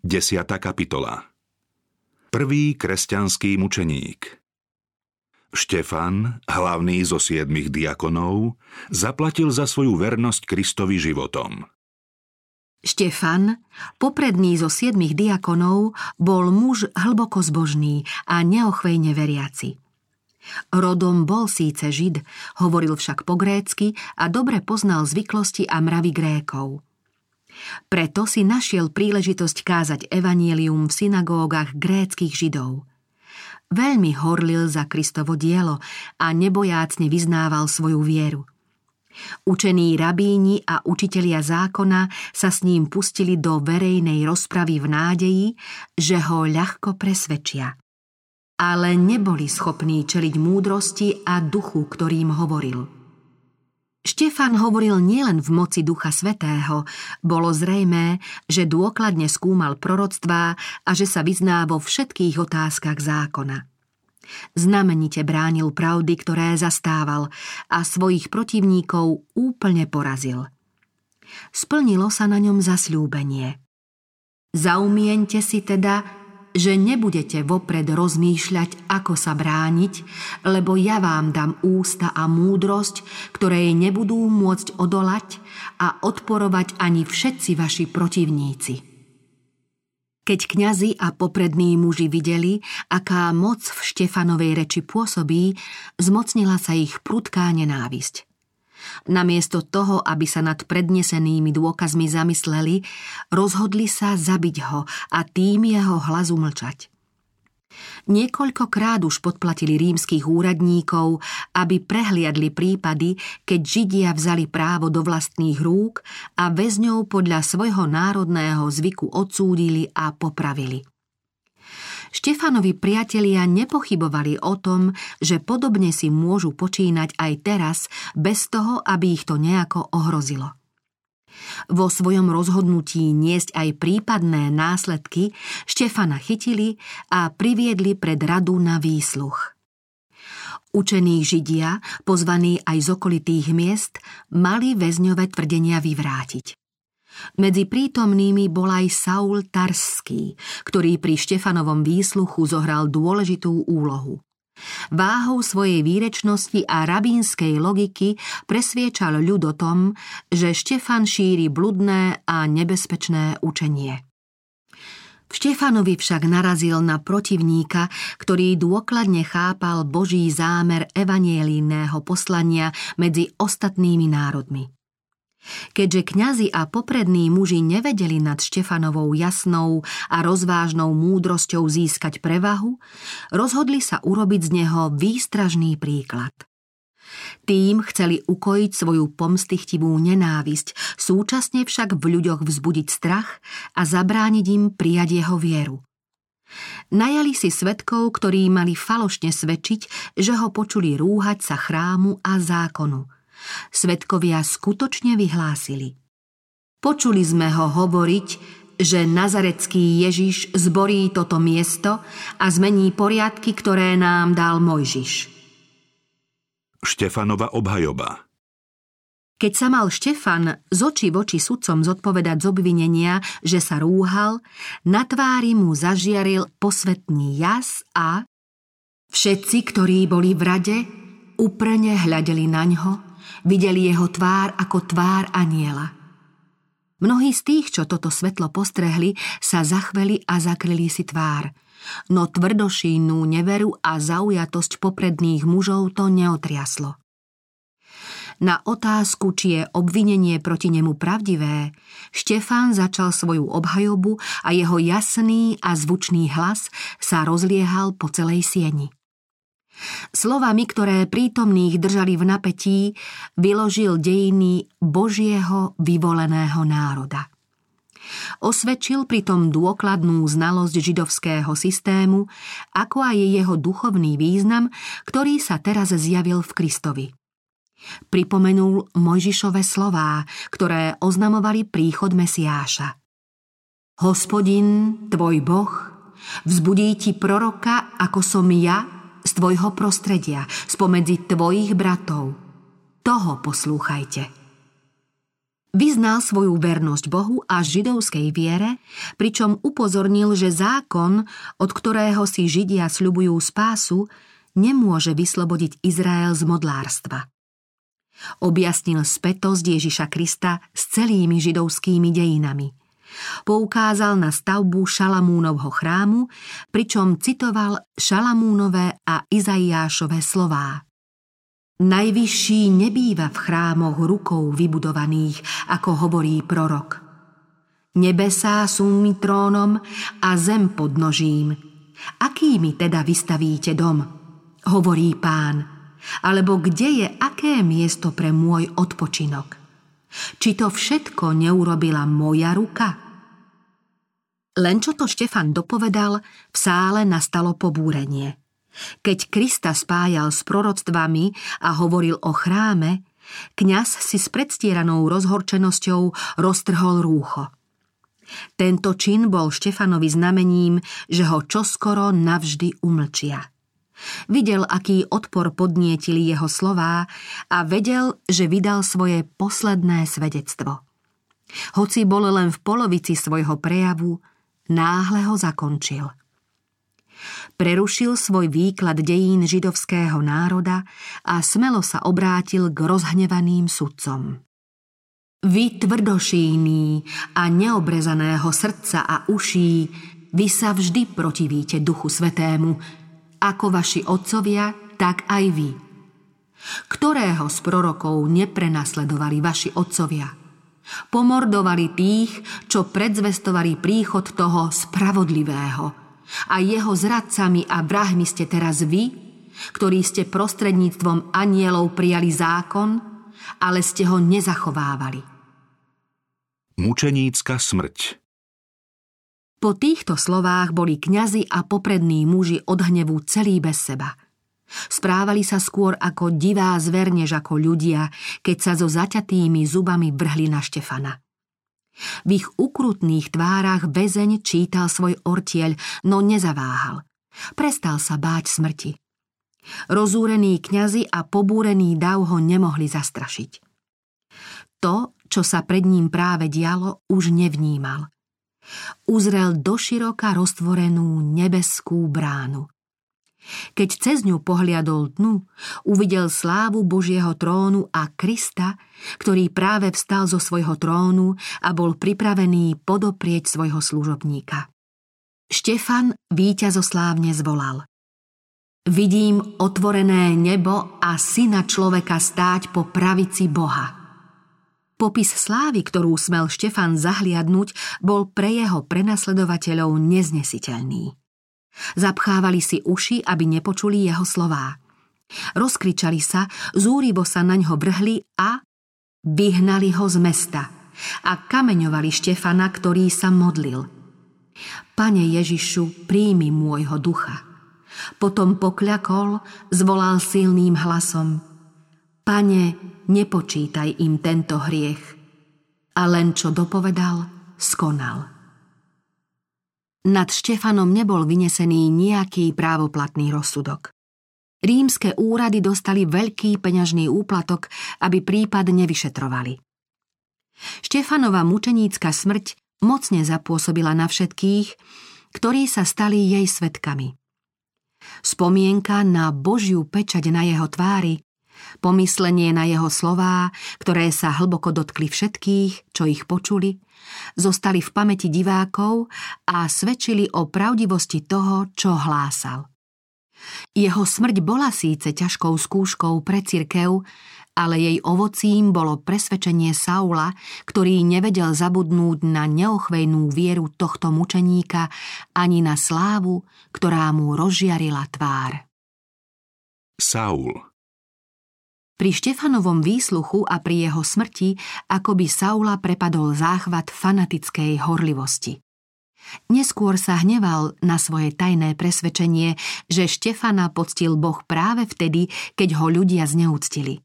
10. kapitola Prvý kresťanský mučeník Štefan, hlavný zo siedmých diakonov, zaplatil za svoju vernosť Kristovi životom. Štefan, popredný zo siedmých diakonov, bol muž hlboko zbožný a neochvejne veriaci. Rodom bol síce žid, hovoril však po grécky a dobre poznal zvyklosti a mravy Grékov – preto si našiel príležitosť kázať evanielium v synagógach gréckých židov. Veľmi horlil za Kristovo dielo a nebojácne vyznával svoju vieru. Učení rabíni a učitelia zákona sa s ním pustili do verejnej rozpravy v nádeji, že ho ľahko presvedčia. Ale neboli schopní čeliť múdrosti a duchu, ktorým hovoril – Štefan hovoril nielen v moci Ducha Svetého, bolo zrejmé, že dôkladne skúmal proroctvá a že sa vyzná vo všetkých otázkach zákona. Znamenite bránil pravdy, ktoré zastával a svojich protivníkov úplne porazil. Splnilo sa na ňom zasľúbenie. Zaumiente si teda, že nebudete vopred rozmýšľať, ako sa brániť, lebo ja vám dám ústa a múdrosť, ktoré nebudú môcť odolať a odporovať ani všetci vaši protivníci. Keď kňazi a poprední muži videli, aká moc v Štefanovej reči pôsobí, zmocnila sa ich prudká nenávisť. Namiesto toho, aby sa nad prednesenými dôkazmi zamysleli, rozhodli sa zabiť ho a tým jeho hlas umlčať. Niekoľkokrát už podplatili rímskych úradníkov, aby prehliadli prípady, keď Židia vzali právo do vlastných rúk a väzňov podľa svojho národného zvyku odsúdili a popravili. Štefanovi priatelia nepochybovali o tom, že podobne si môžu počínať aj teraz, bez toho, aby ich to nejako ohrozilo. Vo svojom rozhodnutí niesť aj prípadné následky Štefana chytili a priviedli pred radu na výsluch. Učení Židia, pozvaní aj z okolitých miest, mali väzňové tvrdenia vyvrátiť. Medzi prítomnými bol aj Saul Tarský, ktorý pri Štefanovom výsluchu zohral dôležitú úlohu. Váhou svojej výrečnosti a rabínskej logiky presviečal ľud o tom, že Štefan šíri bludné a nebezpečné učenie. V Štefanovi však narazil na protivníka, ktorý dôkladne chápal Boží zámer evanielínneho poslania medzi ostatnými národmi. Keďže kňazi a poprední muži nevedeli nad Štefanovou jasnou a rozvážnou múdrosťou získať prevahu, rozhodli sa urobiť z neho výstražný príklad. Tým chceli ukojiť svoju pomstychtivú nenávisť, súčasne však v ľuďoch vzbudiť strach a zabrániť im prijať jeho vieru. Najali si svetkov, ktorí mali falošne svedčiť, že ho počuli rúhať sa chrámu a zákonu – Svetkovia skutočne vyhlásili. Počuli sme ho hovoriť, že nazarecký Ježiš zborí toto miesto a zmení poriadky, ktoré nám dal Mojžiš. Štefanova obhajoba keď sa mal Štefan z očí voči sudcom zodpovedať z obvinenia, že sa rúhal, na tvári mu zažiaril posvetný jas a všetci, ktorí boli v rade, uprene hľadeli na ňo Videli jeho tvár ako tvár aniela. Mnohí z tých, čo toto svetlo postrehli, sa zachveli a zakryli si tvár. No tvrdošínu neveru a zaujatosť popredných mužov to neotriaslo. Na otázku, či je obvinenie proti nemu pravdivé, Štefán začal svoju obhajobu a jeho jasný a zvučný hlas sa rozliehal po celej sieni. Slovami, ktoré prítomných držali v napätí, vyložil dejiny Božieho vyvoleného národa. Osvedčil pritom dôkladnú znalosť židovského systému, ako aj jeho duchovný význam, ktorý sa teraz zjavil v Kristovi. Pripomenul Mojžišove slová, ktoré oznamovali príchod Mesiáša. Hospodin, tvoj Boh, vzbudí ti proroka, ako som ja, z tvojho prostredia, spomedzi tvojich bratov. Toho poslúchajte. Vyznal svoju vernosť Bohu a židovskej viere, pričom upozornil, že zákon, od ktorého si Židia sľubujú spásu, nemôže vyslobodiť Izrael z modlárstva. Objasnil spätosť Ježiša Krista s celými židovskými dejinami. Poukázal na stavbu Šalamúnovho chrámu, pričom citoval Šalamúnové a Izaiášové slová. Najvyšší nebýva v chrámoch rukou vybudovaných, ako hovorí prorok. Nebesá sú mi trónom a zem podnožím. Aký mi teda vystavíte dom? Hovorí pán. Alebo kde je aké miesto pre môj odpočinok? Či to všetko neurobila moja ruka? Len čo to Štefan dopovedal, v sále nastalo pobúrenie. Keď Krista spájal s proroctvami a hovoril o chráme, kňaz si s predstieranou rozhorčenosťou roztrhol rúcho. Tento čin bol Štefanovi znamením, že ho čoskoro navždy umlčia. Videl, aký odpor podnietili jeho slová a vedel, že vydal svoje posledné svedectvo. Hoci bol len v polovici svojho prejavu, náhle ho zakončil – Prerušil svoj výklad dejín židovského národa a smelo sa obrátil k rozhnevaným sudcom. Vy tvrdošíný a neobrezaného srdca a uší, vy sa vždy protivíte Duchu Svetému, ako vaši otcovia, tak aj vy. Ktorého z prorokov neprenasledovali vaši otcovia? Pomordovali tých, čo predzvestovali príchod toho spravodlivého – a jeho zradcami a vrahmi ste teraz vy, ktorí ste prostredníctvom anielov prijali zákon, ale ste ho nezachovávali. Mučenícka smrť Po týchto slovách boli kňazi a poprední muži od hnevu celý bez seba. Správali sa skôr ako divá zver, než ako ľudia, keď sa so zaťatými zubami vrhli na Štefana. V ich ukrutných tvárach väzeň čítal svoj ortieľ, no nezaváhal. Prestal sa báť smrti. Rozúrení kňazi a pobúrený dav ho nemohli zastrašiť. To, čo sa pred ním práve dialo, už nevnímal. Uzrel doširoka roztvorenú nebeskú bránu. Keď cez ňu pohliadol dnu, uvidel slávu Božieho trónu a Krista, ktorý práve vstal zo svojho trónu a bol pripravený podoprieť svojho služobníka. Štefan víťazoslávne zvolal. Vidím otvorené nebo a syna človeka stáť po pravici Boha. Popis slávy, ktorú smel Štefan zahliadnúť, bol pre jeho prenasledovateľov neznesiteľný. Zapchávali si uši, aby nepočuli jeho slová. Rozkričali sa, zúrivo sa na ňo vrhli a vyhnali ho z mesta a kameňovali Štefana, ktorý sa modlil. Pane Ježišu, príjmi môjho ducha. Potom pokľakol, zvolal silným hlasom. Pane, nepočítaj im tento hriech. A len čo dopovedal, skonal. Nad Štefanom nebol vynesený nejaký právoplatný rozsudok. Rímske úrady dostali veľký peňažný úplatok, aby prípad nevyšetrovali. Štefanova mučenícka smrť mocne zapôsobila na všetkých, ktorí sa stali jej svetkami. Spomienka na Božiu pečať na jeho tvári Pomyslenie na jeho slová, ktoré sa hlboko dotkli všetkých, čo ich počuli, zostali v pamäti divákov a svedčili o pravdivosti toho, čo hlásal. Jeho smrť bola síce ťažkou skúškou pre cirkev, ale jej ovocím bolo presvedčenie Saula, ktorý nevedel zabudnúť na neochvejnú vieru tohto mučeníka ani na slávu, ktorá mu rozžiarila tvár. Saul pri Štefanovom výsluchu a pri jeho smrti akoby Saula prepadol záchvat fanatickej horlivosti. Neskôr sa hneval na svoje tajné presvedčenie, že Štefana poctil Boh práve vtedy, keď ho ľudia zneúctili.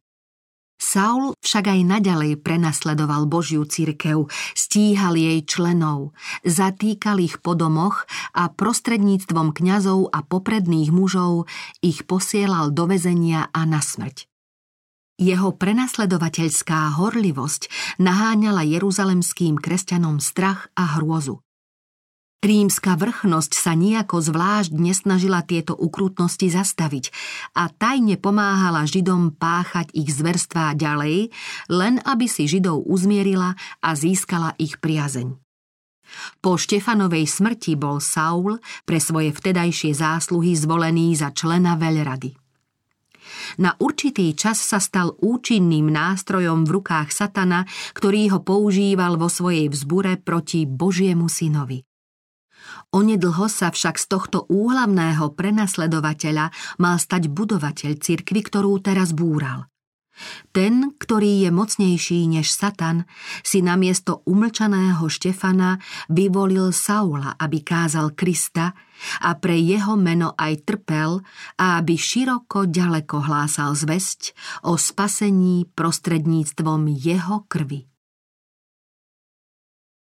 Saul však aj naďalej prenasledoval Božiu církev, stíhal jej členov, zatýkal ich po domoch a prostredníctvom kňazov a popredných mužov ich posielal do väzenia a na smrť. Jeho prenasledovateľská horlivosť naháňala jeruzalemským kresťanom strach a hrôzu. Rímska vrchnosť sa nejako zvlášť nesnažila tieto ukrutnosti zastaviť a tajne pomáhala Židom páchať ich zverstvá ďalej, len aby si Židov uzmierila a získala ich priazeň. Po Štefanovej smrti bol Saul pre svoje vtedajšie zásluhy zvolený za člena veľrady. Na určitý čas sa stal účinným nástrojom v rukách satana, ktorý ho používal vo svojej vzbure proti Božiemu synovi. Onedlho sa však z tohto úhlavného prenasledovateľa mal stať budovateľ cirkvy, ktorú teraz búral. Ten, ktorý je mocnejší než Satan, si namiesto umlčaného Štefana vyvolil Saula, aby kázal Krista a pre jeho meno aj trpel a aby široko ďaleko hlásal zväzť o spasení prostredníctvom jeho krvi.